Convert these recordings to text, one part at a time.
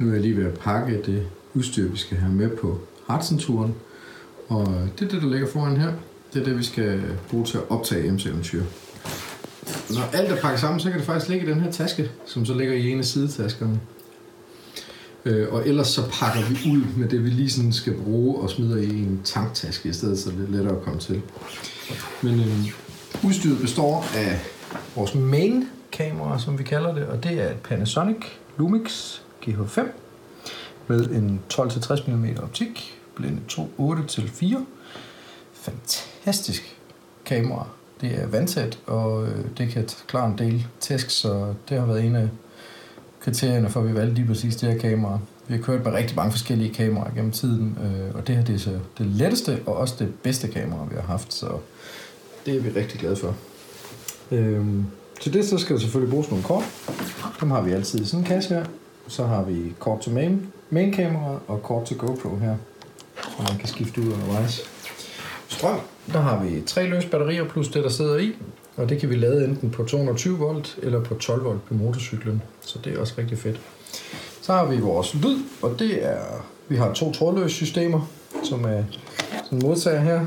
Nu er jeg lige ved at pakke det udstyr, vi skal have med på Hartsen-turen. Og det er det, der ligger foran her. Det er det, vi skal bruge til at optage MC-eventyr. Når alt er pakket sammen, så kan det faktisk ligge i den her taske, som så ligger i en af sidetaskerne. Øh, og ellers så pakker vi ud med det, vi lige sådan skal bruge og smider i en tanktaske i stedet, så det er lettere at komme til. Men øh, udstyret består af vores main kamera, som vi kalder det, og det er et Panasonic Lumix GH5 med en 12-60 mm optik, blinde 2 8 til 4. Fantastisk kamera. Det er vandtæt, og øh, det kan klare en del tæsk, så det har været en af kriterierne for, at vi valgte lige præcis det her kamera. Vi har kørt med rigtig mange forskellige kameraer gennem tiden, øh, og det her det er så det letteste og også det bedste kamera, vi har haft, så det er vi rigtig glade for. Øhm, til det så skal der selvfølgelig bruges nogle kort. Dem har vi altid i sådan en kasse her. Så har vi kort til main, main kamera og kort til GoPro her, som man kan skifte ud undervejs. Strøm, der har vi tre løse batterier plus det, der sidder i. Og det kan vi lade enten på 220 volt eller på 12 volt på motorcyklen. Så det er også rigtig fedt. Så har vi vores lyd, og det er, vi har to trådløse systemer, som er sådan en modtager her,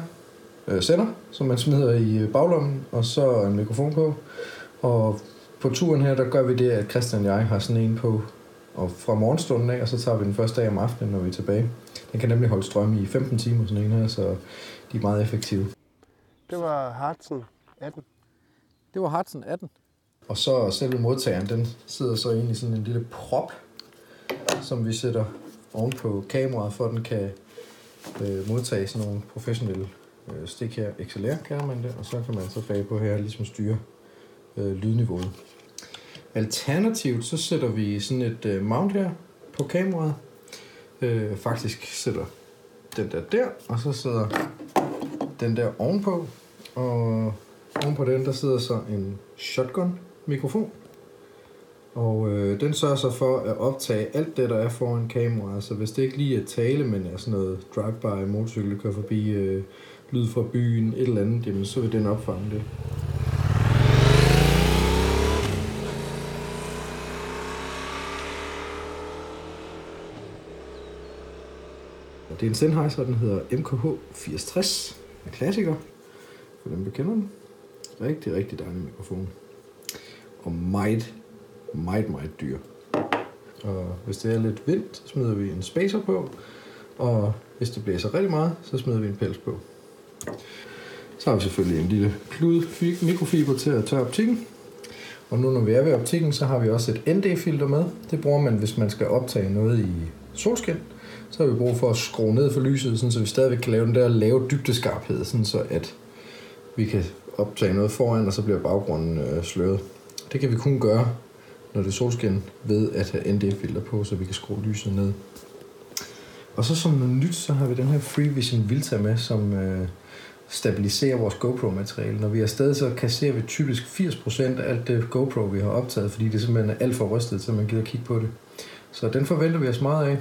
øh, sender, som man smider i øh, baglommen, og så en mikrofon på. Og på turen her, der gør vi det, at Christian og jeg har sådan en på, og fra morgenstunden af, og så tager vi den første dag om aftenen, når vi er tilbage. Den kan nemlig holde strøm i 15 timer, sådan en her, så de er meget effektive. Det var Hartsen 18. Det var Hudson 18. Og så selve modtageren, den sidder så i sådan en lille prop, som vi sætter oven på kameraet, for at den kan øh, modtage sådan nogle professionelle øh, stik her. XLR kalder man det, og så kan man så bag på her ligesom styre øh, lydniveauet. Alternativt så sætter vi sådan et øh, mount her på kameraet. Øh, faktisk sætter den der der, og så sidder den der ovenpå. Og ovenpå den der sidder så en shotgun mikrofon. Og øh, den sørger så for at optage alt det, der er foran kameraet. Så hvis det ikke lige er tale, men er sådan noget drive-by, motorcykel, kører forbi, øh, lyd fra byen, et eller andet, jamen, så vil den opfange det. Og det er en Sennheiser, den hedder MKH 8060. En klassiker, for dem, der kender den. Rigtig, rigtig dejlig mikrofon. Og meget, meget, meget dyr. Og hvis det er lidt vind, så smider vi en spacer på. Og hvis det blæser rigtig meget, så smider vi en pels på. Så har vi selvfølgelig en lille klud mikrofiber til at tørre optikken. Og nu når vi er ved optikken, så har vi også et ND-filter med. Det bruger man, hvis man skal optage noget i solskin. Så har vi brug for at skrue ned for lyset, sådan, så vi stadigvæk kan lave den der lave dybdeskarphed, sådan så at vi kan optage noget foran, og så bliver baggrunden øh, sløret. Det kan vi kun gøre, når det er solskin, ved at have ND-filter på, så vi kan skrue lyset ned. Og så som noget nyt, så har vi den her FreeVision Vilta med, som øh, stabiliserer vores GoPro-materiale. Når vi er afsted, så kasserer vi typisk 80% af alt det GoPro, vi har optaget, fordi det simpelthen er alt for rystet, så man gider kigge på det. Så den forventer vi os meget af.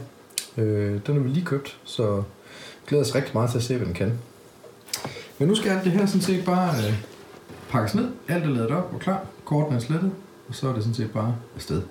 Øh, den har vi lige købt, så glæder os rigtig meget til at se, hvad den kan. Men nu skal alt det her sådan set bare øh, pakkes ned. Alt er lavet op og klar. Korten er slettet. Og så er det sådan set bare afsted.